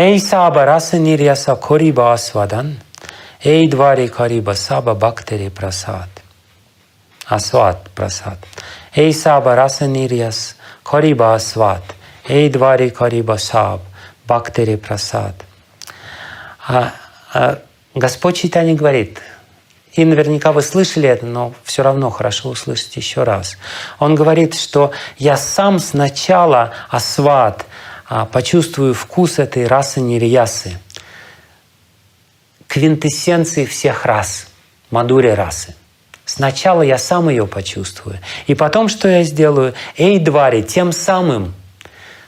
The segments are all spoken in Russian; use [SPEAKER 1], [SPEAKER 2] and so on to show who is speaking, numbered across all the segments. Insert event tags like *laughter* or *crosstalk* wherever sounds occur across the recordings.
[SPEAKER 1] Эйсаба раса нирьяса кориба асвадан, эй двари кариба саба бактери прасад. Асват прасад. Эйсаба раса нирьяс кориба асват, эй двари кариба саб бактери прасад. А, а, Господь Читание говорит, и наверняка вы слышали это, но все равно хорошо услышать еще раз. Он говорит, что я сам сначала асват, почувствую вкус этой расы нириясы, квинтэссенции всех рас, мадури расы. Сначала я сам ее почувствую. И потом что я сделаю? Эй, двари, тем самым,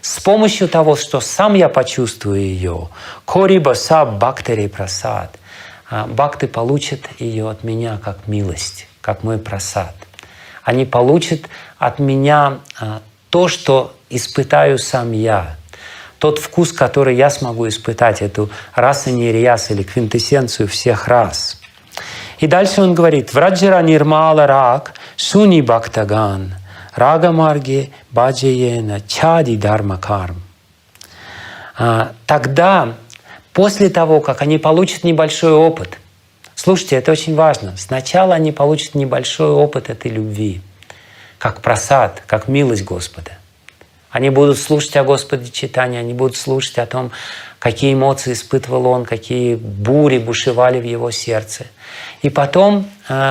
[SPEAKER 1] с помощью того, что сам я почувствую ее, кориба саб бактери прасад, а, бакты получат ее от меня как милость, как мой просад. Они получат от меня а, то, что испытаю сам я, тот вкус, который я смогу испытать, эту раса нирияс или квинтэссенцию всех рас. И дальше он говорит, «Враджира нирмала рак, суни бхактаган, рага марги баджиена, чади дарма карм». А, тогда, после того, как они получат небольшой опыт, слушайте, это очень важно, сначала они получат небольшой опыт этой любви, как просад, как милость Господа. Они будут слушать о Господе читания, они будут слушать о том, какие эмоции испытывал он, какие бури бушевали в его сердце. И потом э,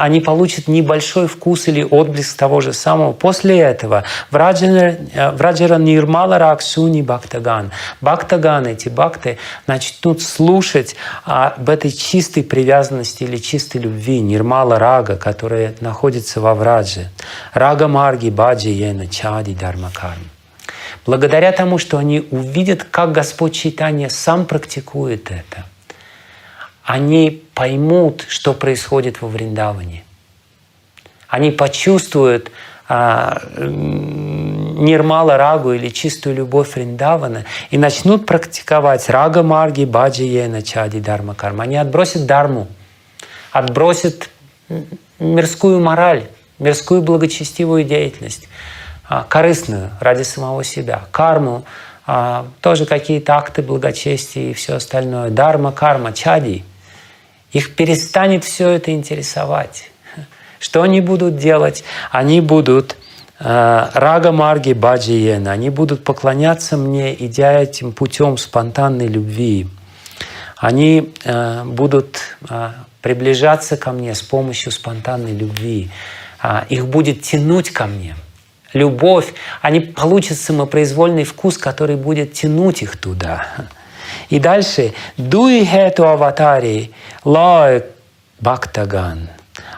[SPEAKER 1] они получат небольшой вкус или отблеск того же самого. После этого Враджара э, Нирмала Раксуни Бхактаган. Бхактаган, эти бхакты, начнут слушать об этой чистой привязанности или чистой любви, Нирмала Рага, которая находится во Врадже. Рага Марги Баджи Йена Чади Дармакарм. Благодаря тому, что они увидят, как Господь Чайтанья сам практикует это, они поймут, что происходит во Вриндаване. Они почувствуют а, нирмала рагу или чистую любовь Вриндавана и начнут практиковать рага марги, баджи ена, чади, дарма карма. Они отбросят дарму, отбросят мирскую мораль, мирскую благочестивую деятельность а, корыстную ради самого себя, карму, а, тоже какие-то акты благочестия и все остальное, дарма, карма, чади, их перестанет все это интересовать. Что они будут делать? Они будут а, рага марги баджиена, они будут поклоняться мне, идя этим путем спонтанной любви. Они будут приближаться ко мне с помощью спонтанной любви. Их будет тянуть ко мне – любовь, они получат самопроизвольный вкус, который будет тянуть их туда. И дальше «Дуи хету аватари лаe бхактаган,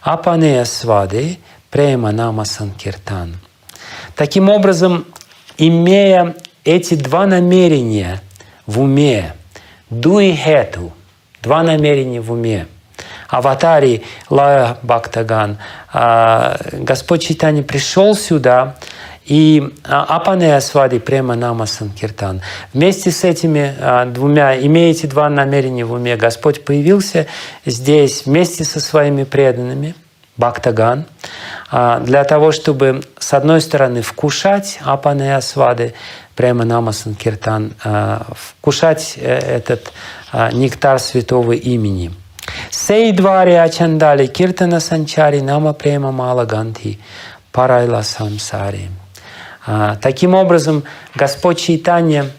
[SPEAKER 1] апане свады према нама санкиртан». Таким образом, имея эти два намерения в уме, дуи хету, два намерения в уме, аватари Лая Бхактаган, а, Господь Читани пришел сюда, и а, Апане Асвади Према Нама Санкиртан. Вместе с этими а, двумя, имея эти два намерения в уме, Господь появился здесь вместе со своими преданными, Бхактаган, для того, чтобы, с одной стороны, вкушать Апане Асвады, Према Нама Санкиртан, вкушать э, этот нектар святого имени – Сей двари ачандали киртана санчари нама према мала ганти парайла самсари. А, таким образом, Господь Чайтанья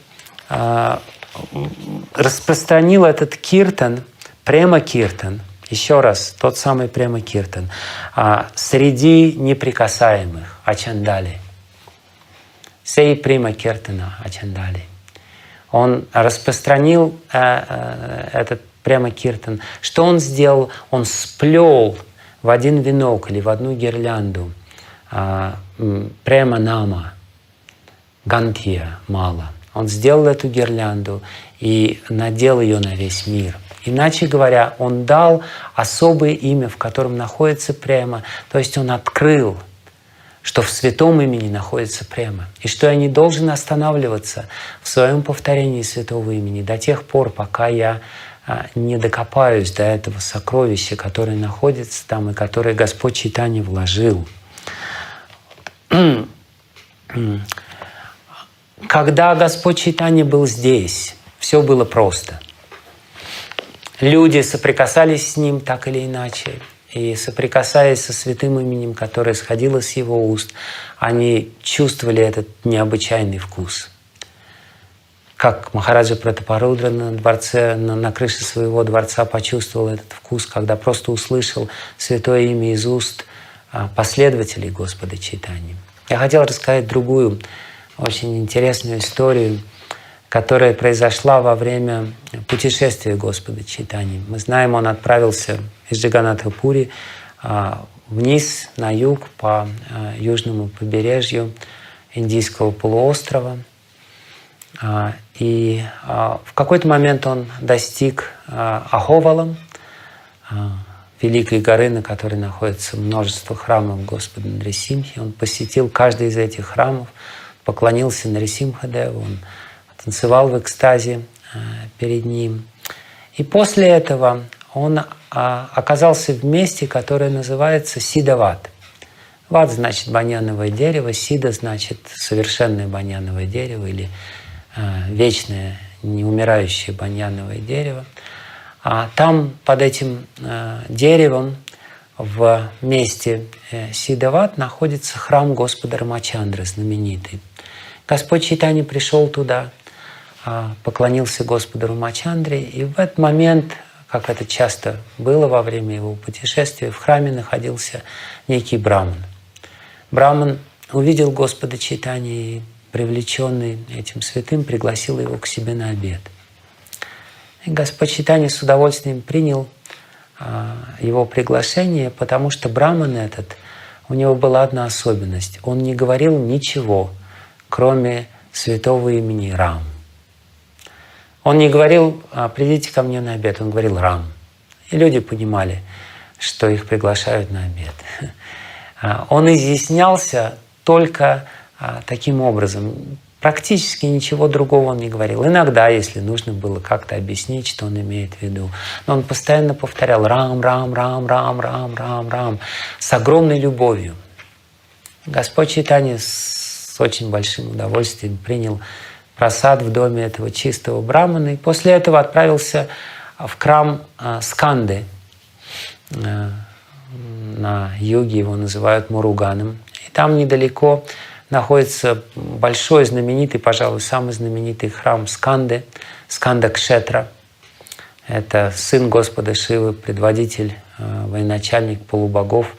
[SPEAKER 1] а, распространил этот киртан, према киртан, еще раз, тот самый према киртан, а, среди неприкасаемых, ачандали. Сей према киртана, ачандали. Он распространил этот прямо Киртан. Что он сделал? Он сплел в один венок или в одну гирлянду прямо нама, гантия мало. Он сделал эту гирлянду и надел ее на весь мир. Иначе говоря, он дал особое имя, в котором находится прямо, то есть он открыл, что в святом имени находится прямо, и что я не должен останавливаться в своем повторении святого имени до тех пор, пока я а, не докопаюсь до этого сокровища, которое находится там и которое Господь Читание вложил. *clears throat* Когда Господь Читание был здесь, все было просто. Люди соприкасались с ним так или иначе, и соприкасаясь со святым именем, которое сходило с его уст, они чувствовали этот необычайный вкус. Как Махараджа Пратапарудра на дворце, на, на крыше своего дворца почувствовал этот вкус, когда просто услышал святое имя из уст а, последователей Господа Читания. Я хотел рассказать другую очень интересную историю, которая произошла во время путешествия Господа Читания. Мы знаем, он отправился из Джаганатхапури а, вниз на юг по а, южному побережью Индийского полуострова. А, и в какой-то момент он достиг Аховала, великой горы, на которой находится множество храмов Господа Нарисимхи. Он посетил каждый из этих храмов, поклонился Нарисимхадеву, он танцевал в экстазе перед ним. И после этого он а, оказался в месте, которое называется Сидават. Ват значит баняновое дерево, Сида значит совершенное баняновое дерево или а, вечное, неумирающее баньяновое дерево. А там под этим а, деревом в месте э, Сидават находится храм Господа Рамачандры, знаменитый. Господь Читани пришел туда, поклонился Господу Рамачандре, и в этот момент как это часто было во время его путешествия, в храме находился некий браман. Браман увидел Господа Читания и, привлеченный этим святым, пригласил его к себе на обед. И Господь Читания с удовольствием принял а, его приглашение, потому что браман этот, у него была одна особенность. Он не говорил ничего, кроме святого имени Рам. Он не говорил, «А, придите ко мне на обед, он говорил рам. И люди понимали, что их приглашают на обед. *laughs* А, он изъяснялся только а, таким образом. Практически ничего другого он не говорил. Иногда, если нужно было как-то объяснить, что он имеет в виду. Но он постоянно повторял рам, рам, рам, рам, рам, рам, рам, с огромной любовью. Господь Читание с очень большим удовольствием принял просад в доме этого чистого брамана. И после этого отправился в храм а, Сканды. Э, на юге его называют Муруганом. И там недалеко находится большой, знаменитый, пожалуй, самый знаменитый храм Сканды, Сканда Кшетра. Это сын Господа Шивы, предводитель, военачальник полубогов,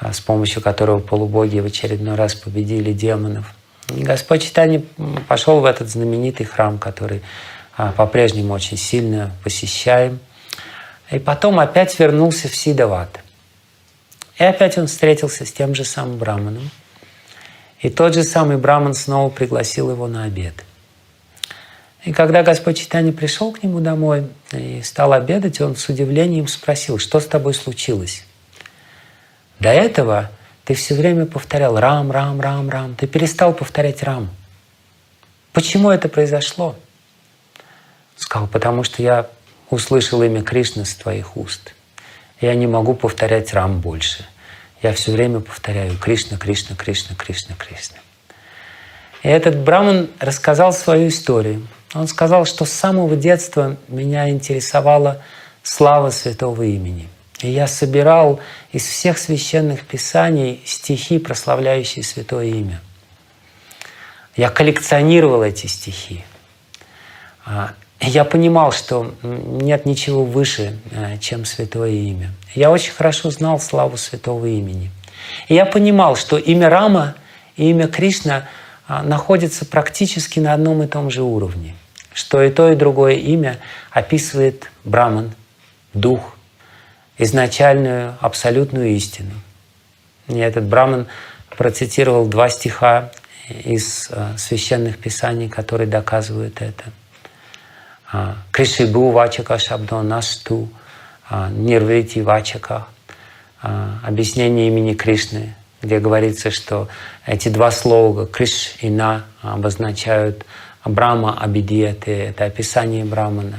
[SPEAKER 1] с помощью которого полубоги в очередной раз победили демонов. Господь Читани пошел в этот знаменитый храм, который а, по-прежнему очень сильно посещаем. И потом опять вернулся в Сидават. И опять он встретился с тем же самым Браманом. И тот же самый Браман снова пригласил его на обед. И когда Господь Читани пришел к нему домой и стал обедать, он с удивлением спросил, что с тобой случилось? До этого ты все время повторял рам, рам, рам, рам. Ты перестал повторять рам. Почему это произошло? Сказал, потому что я услышал имя Кришны с твоих уст. Я не могу повторять рам больше. Я все время повторяю Кришна, Кришна, Кришна, Кришна, Кришна. И этот браман рассказал свою историю. Он сказал, что с самого детства меня интересовала слава святого имени – и я собирал из всех священных писаний стихи, прославляющие Святое Имя. Я коллекционировал эти стихи. А, я понимал, что нет ничего выше, э, чем Святое Имя. Я очень хорошо знал славу Святого Имени. И я понимал, что имя Рама и имя Кришна а, находятся практически на одном и том же уровне. Что и то, и другое имя описывает Браман, Дух, изначальную абсолютную истину. И этот Браман процитировал два стиха из э, священных писаний, которые доказывают это. А, Кришибу вачака шабдо нашту, а, нирврити вачака. А, объяснение имени Кришны, где говорится, что эти два слова Криш и На обозначают Брама Абидияты, это описание Брамана.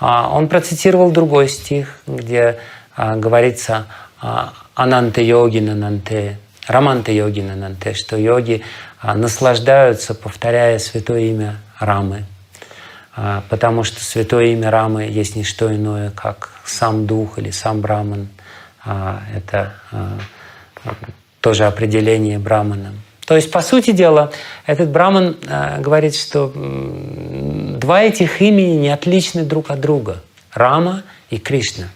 [SPEAKER 1] Он процитировал другой стих, где говорится а, ананте йогина нанте, раманте йогина нанте, что йоги а, наслаждаются, повторяя святое имя Рамы. а, потому что святое имя Рамы есть не что иное, как сам Дух или сам Браман. А, это а, тоже определение Брамана. То есть, по сути дела, этот Браман говорит, что два этих имени не отличны друг от друга. Рама и Кришна.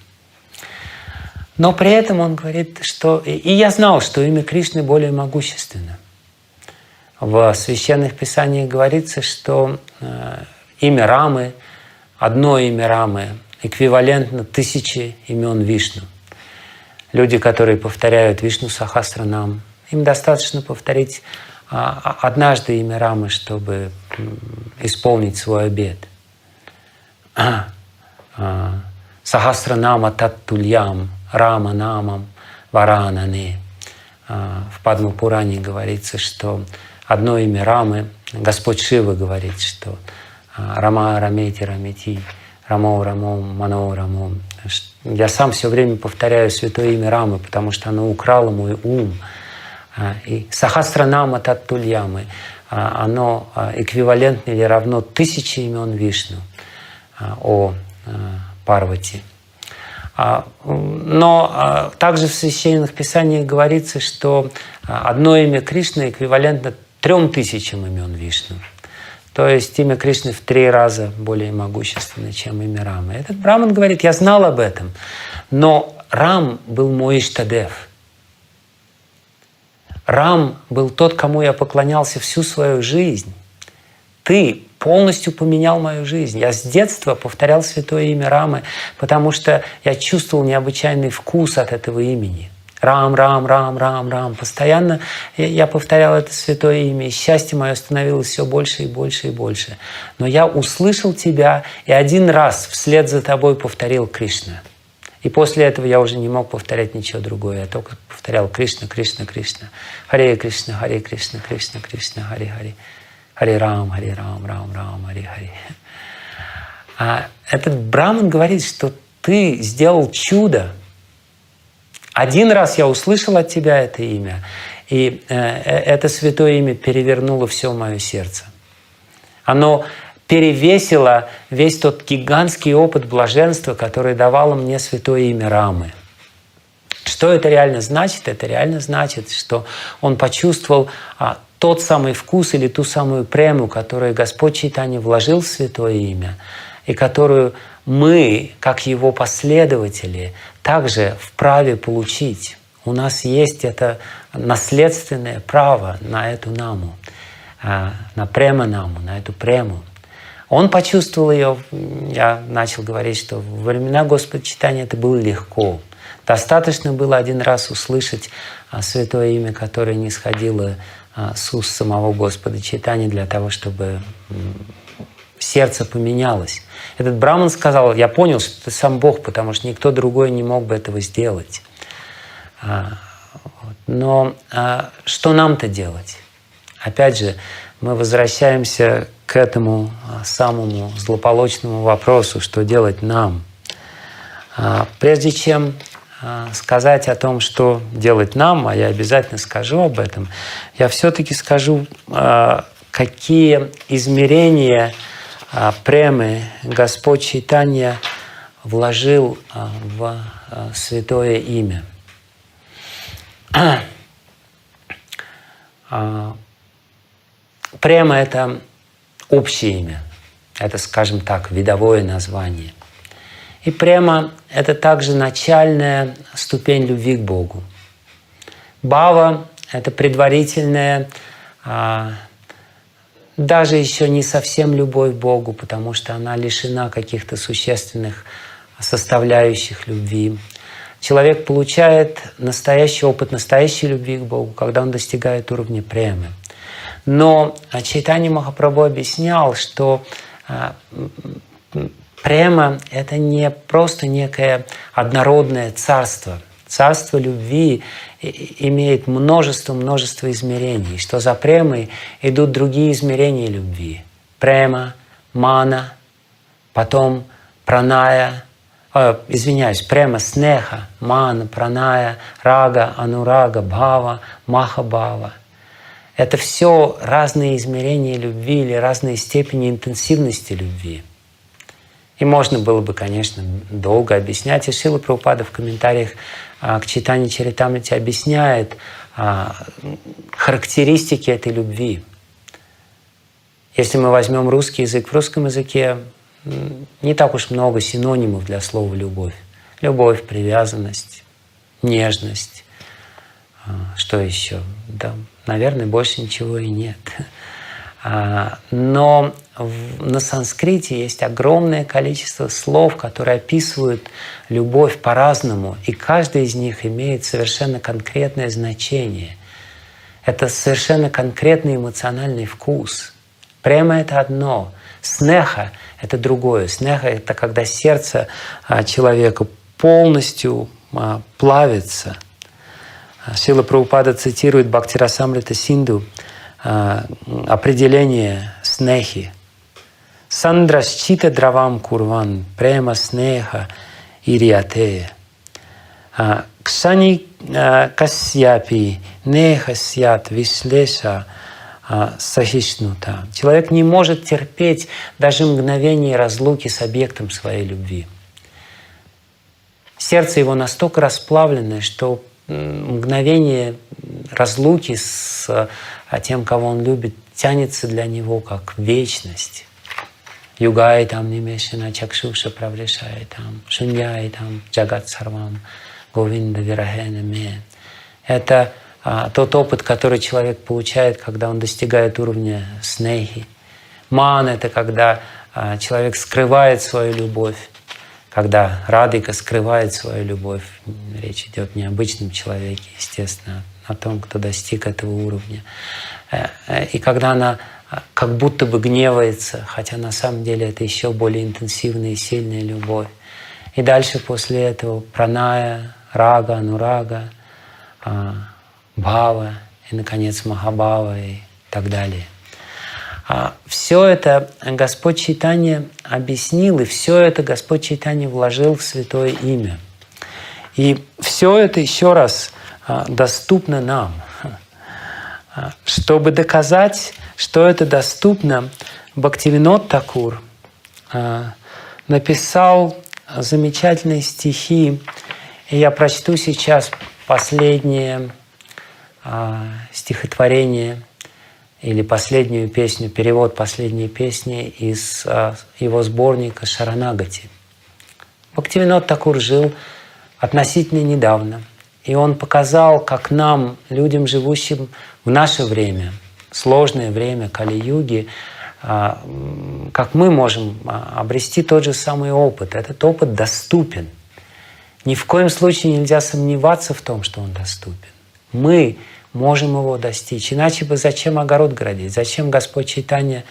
[SPEAKER 1] Но при этом он говорит, что... И я знал, что имя Кришны более могущественно. В священных писаниях говорится, что имя Рамы, одно имя Рамы эквивалентно тысяче имен Вишну. Люди, которые повторяют Вишну Сахасранам, им достаточно повторить а, однажды имя Рамы, чтобы исполнить свой обет. *clears throat* А, Сахасранама Таттульям Рама Намам Варанане. А, в Падмапуране говорится, что одно имя Рамы, Господь Шива говорит, что Рама Рамети Рамети, Рамо Рамо Мано Рамо. Я сам все время повторяю святое имя Рамы, потому что оно украло мой ум. А, и Сахастранама Таттульямы, а, оно а, эквивалентно или равно тысяче имен Вишну о Парвати. Но также в священных писаниях говорится, что одно имя Кришны эквивалентно трем тысячам имен Вишну. То есть имя Кришны в три раза более могущественное, чем имя Рамы. Этот Браман говорит, я знал об этом, но Рам был мой Иштадев. Рам был тот, кому я поклонялся всю свою жизнь. Ты полностью поменял мою жизнь. Я с детства повторял святое имя Рамы, потому что я чувствовал необычайный вкус от этого имени – Рам, Рам, Рам, Рам, Рам. Постоянно я повторял это святое имя, и счастье мое становилось все больше и больше и больше. Но я услышал тебя и один раз вслед за тобой повторил Кришна. И после этого я уже не мог повторять ничего другое. Я только повторял Кришна, Кришна, Кришна. Харе Кришна, Харе Кришна, Кришна, Кришна, Харе Харе. Харе Рам, Харе Рам, Рам, Рам, Харе Харе. А этот Браман говорит, что ты сделал чудо, один раз я услышал от тебя это имя, и э, э, это святое имя перевернуло все мое сердце. Оно перевесило весь тот гигантский опыт блаженства, который давало мне святое имя Рамы. Что это реально значит? Это реально значит, что он почувствовал а, тот самый вкус или ту самую прему, которую Господь Чайтани вложил в святое имя, и которую мы, как его последователи, также вправе получить. У нас есть это наследственное право на эту наму, а, на према наму, на эту прему. Он почувствовал ее, я начал говорить, что во времена Господа читания это было легко. Достаточно было один раз услышать а, святое имя, которое не сходило с уст самого Господа читания для того, чтобы сердце поменялось. Этот браман сказал, я понял, что ты сам Бог, потому что никто другой не мог бы этого сделать. А, но а, что нам-то делать? Опять же, мы возвращаемся к этому а, самому злополучному вопросу, что делать нам. Прежде чем сказать о том, что делать нам, а я обязательно скажу об этом, я все-таки скажу, какие измерения а, премы Господь Читания вложил в святое имя. Према – это общее имя, это, скажем так, видовое название. И према – это также начальная ступень любви к Богу. Бава – это предварительная даже еще не совсем любовь к Богу, потому что она лишена каких-то существенных составляющих любви. Человек получает настоящий опыт настоящей любви к Богу, когда он достигает уровня премы. Но Чайтани Махапрабху объяснял, что а, према — это не просто некое однородное царство. Царство любви имеет множество-множество измерений, что за премой идут другие измерения любви. Према, мана, потом праная, э, извиняюсь, према, снеха, мана, праная, рага, анурага, бхава, махабхава. Это все разные измерения любви или разные степени интенсивности любви – И можно было бы, конечно, долго объяснять. И Шила Прабхупада в комментариях а, к читанию Чаритамрити объясняет а, характеристики этой любви. Если мы возьмем русский язык, в русском языке не так уж много синонимов для слова «любовь». Любовь, привязанность, нежность. А, что еще? Да, наверное, больше ничего и нет. *laughs* Но на санскрите есть огромное количество слов, которые описывают любовь по-разному, и каждый из них имеет совершенно конкретное значение. Это совершенно конкретный эмоциональный вкус. Прямо это одно. Снеха — это другое. Снеха — это когда сердце а, человека полностью а, плавится. Сила Прабхупада цитирует Бхактирасамрита Синду — а, определение снехи. Сандрашчита дравам курван, према снеха ириате. Ксани а, касьяпи, неха сят вишлеша сахишнута. Человек не может терпеть даже мгновение разлуки с объектом своей любви. Сердце его настолько расплавленное, что мгновение разлуки с а тем, кого он любит, тянется для него как вечность. Югай там Нимешина Чакшуша Праврешай там, Шуньяй там, Джагат Сарвам, Говинда Вирахена Ме. Это а, тот опыт, который человек получает, когда он достигает уровня снехи. Ман — это когда а, человек скрывает свою любовь, когда Радика скрывает свою любовь. Речь идет не о обычном человеке, естественно, о том, кто достиг этого уровня. Э, э, и когда она как будто бы гневается, хотя на самом деле это еще более интенсивная и сильная любовь. И дальше после этого праная, рага, анурага, бхава и, наконец, махабава и так далее. А все это Господь Читание объяснил, и все это Господь Читание вложил в святое имя. И все это еще раз а, доступно нам. *laughs* А, чтобы доказать, что это доступно, Бхактивинод Такур а, написал замечательные стихи, и я прочту сейчас последнее стихотворение или последнюю песню, перевод последней песни из его сборника «Шаранагати». Бхактивинод Такур жил относительно недавно – и он показал, как нам, людям, живущим в наше время, сложное время Кали-юги, а, как мы можем а, обрести тот же самый опыт. Этот опыт доступен. Ни в коем случае нельзя сомневаться в том, что он доступен. Мы можем его достичь. Иначе бы зачем огород градить? Зачем Господь Читания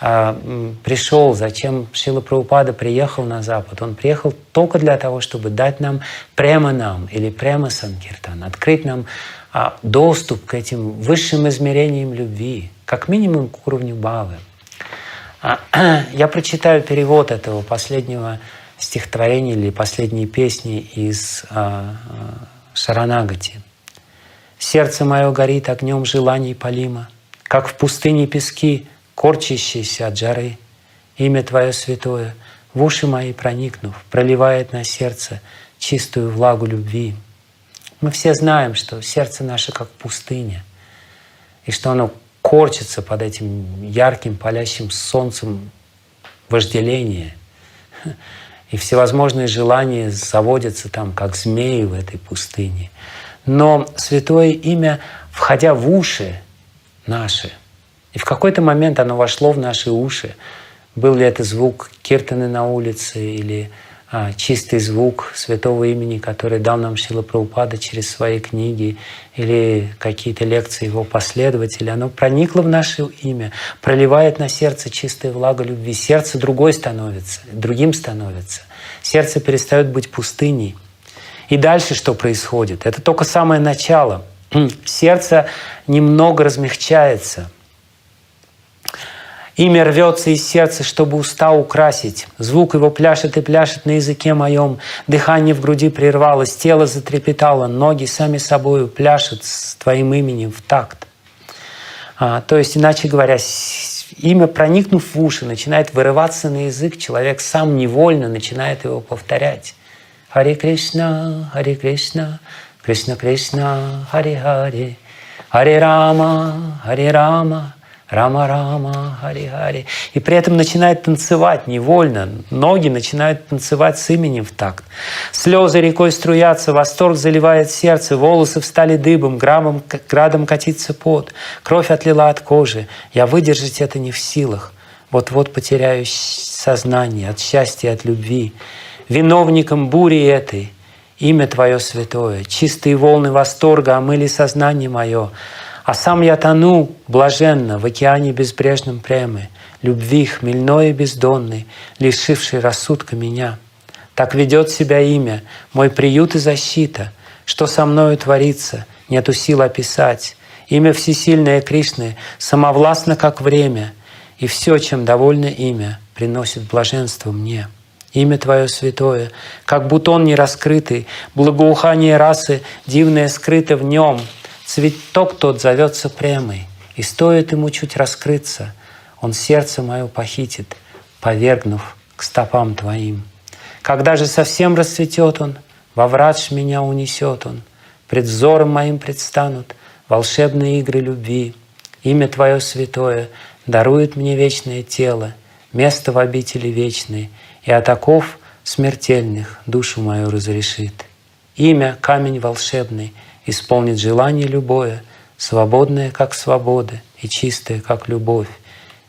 [SPEAKER 1] а, пришел, зачем Шила Прабхупада приехал на Запад. Он приехал только для того, чтобы дать нам, прямо нам или прямо Санкиртан, открыть нам доступ к этим высшим измерениям любви, как минимум к уровню Бавы. А, *clears throat* я прочитаю перевод этого последнего стихотворения или последней песни из Шаранагати. «Сердце мое горит огнем желаний полима, как в пустыне пески — корчащийся от жары. Имя Твое святое, в уши мои проникнув, проливает на сердце чистую влагу любви. Мы все знаем, что сердце наше как пустыня, и что оно корчится под этим ярким палящим солнцем вожделения. И всевозможные желания заводятся там, как змеи в этой пустыне. Но святое имя, входя в уши наши, и в какой-то момент оно вошло в наши уши. Был ли это звук киртаны на улице или чистый звук святого имени, который дал нам Шила Прабхупада через свои книги или какие-то лекции его последователей, оно проникло в наше имя, проливает на сердце чистая влага любви. Сердце другой становится, другим становится. Сердце перестает быть пустыней. И дальше что происходит? Это только самое начало. *clears throat* Сердце немного размягчается – Имя рвется из сердца, чтобы уста украсить. Звук его пляшет и пляшет на языке моем. Дыхание в груди прервалось, тело затрепетало, ноги сами собою пляшут с твоим именем в такт. А, то есть, иначе говоря, имя, проникнув в уши, начинает вырываться на язык, человек сам невольно начинает его повторять. Хари Кришна, Хари Кришна, Кришна Кришна, Хари Хари, Хари Рама, Хари Рама, Рама Рама, Хари Хари. И при этом начинает танцевать невольно. Ноги начинают танцевать с именем в такт. Слезы рекой струятся, восторг заливает сердце, волосы встали дыбом, граммом, градом катится пот. Кровь отлила от кожи. Я выдержать это не в силах. Вот-вот потеряю сознание от счастья, от любви. Виновником бури этой имя Твое святое, чистые волны восторга омыли сознание мое. А сам я тону блаженно в океане безбрежном премы, Любви хмельной и бездонной, лишившей рассудка меня. Так ведет себя имя, мой приют и защита. Что со мною творится, нету сил описать. Имя всесильное Кришны самовластно, как время, И все, чем довольно имя, приносит блаженство мне. Имя Твое святое, как бутон нераскрытый, благоухание расы дивное скрыто в нем — Цветок тот зовется премой, и стоит ему чуть раскрыться, он сердце мое похитит, повергнув к стопам твоим. Когда же совсем расцветет он, во врач меня унесет он, пред взором моим предстанут волшебные игры любви. Имя Твое святое дарует мне вечное тело, место в обители вечной, и от смертельных душу мою разрешит. Имя — камень волшебный — исполнит желание любое, свободное, как свобода, и чистое, как любовь.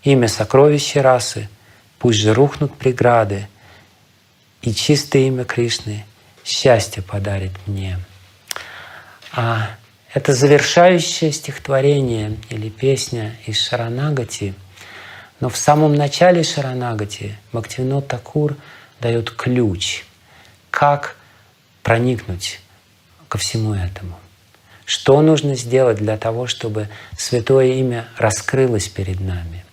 [SPEAKER 1] Имя сокровища расы, пусть же рухнут преграды, и чистое имя Кришны счастье подарит мне. А это завершающее стихотворение или песня из Шаранагати. Но в самом начале Шаранагати Бхактивинод Такур дает ключ, как проникнуть ко всему этому. Что нужно сделать для того, чтобы Святое Имя раскрылось перед нами?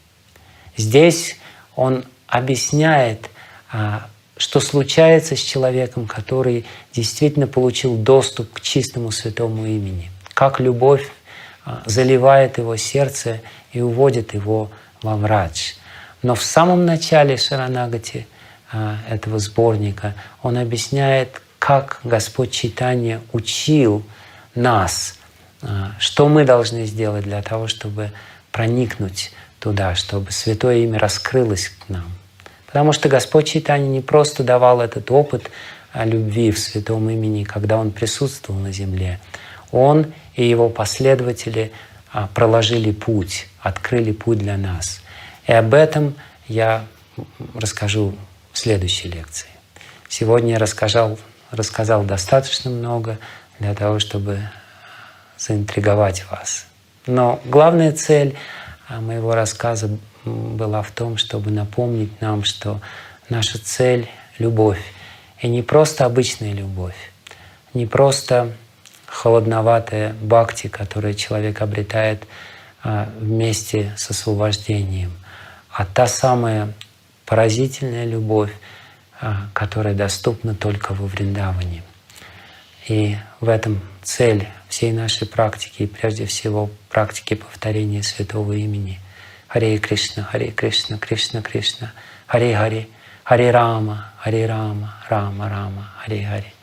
[SPEAKER 1] Здесь он объясняет, а, что случается с человеком, который действительно получил доступ к чистому святому имени. Как любовь а, заливает его сердце и уводит его во врач. Но в самом начале Шаранагати а, этого сборника он объясняет, как Господь Читания учил нас, а, что мы должны сделать для того, чтобы проникнуть туда, чтобы Святое Имя раскрылось к нам. Потому что Господь Читания не просто давал этот опыт любви в Святом Имени, когда Он присутствовал на земле. Он и Его последователи а, проложили путь, открыли путь для нас. И об этом я расскажу в следующей лекции. Сегодня я рассказал, рассказал достаточно много для того, чтобы заинтриговать вас. Но главная цель а, моего рассказа была в том, чтобы напомнить нам, что наша цель — любовь. И не просто обычная любовь, не просто холодноватая бхакти, которую человек обретает а, вместе с освобождением, а та самая поразительная любовь, а, которая доступна только во Вриндаване. И в этом цель всей нашей практики, и прежде всего практики повторения святого имени. Харе Кришна, Харе Кришна, Кришна Кришна, Харе Харе, Харе Рама, Харе Рама, Рама Рама, Харе Харе.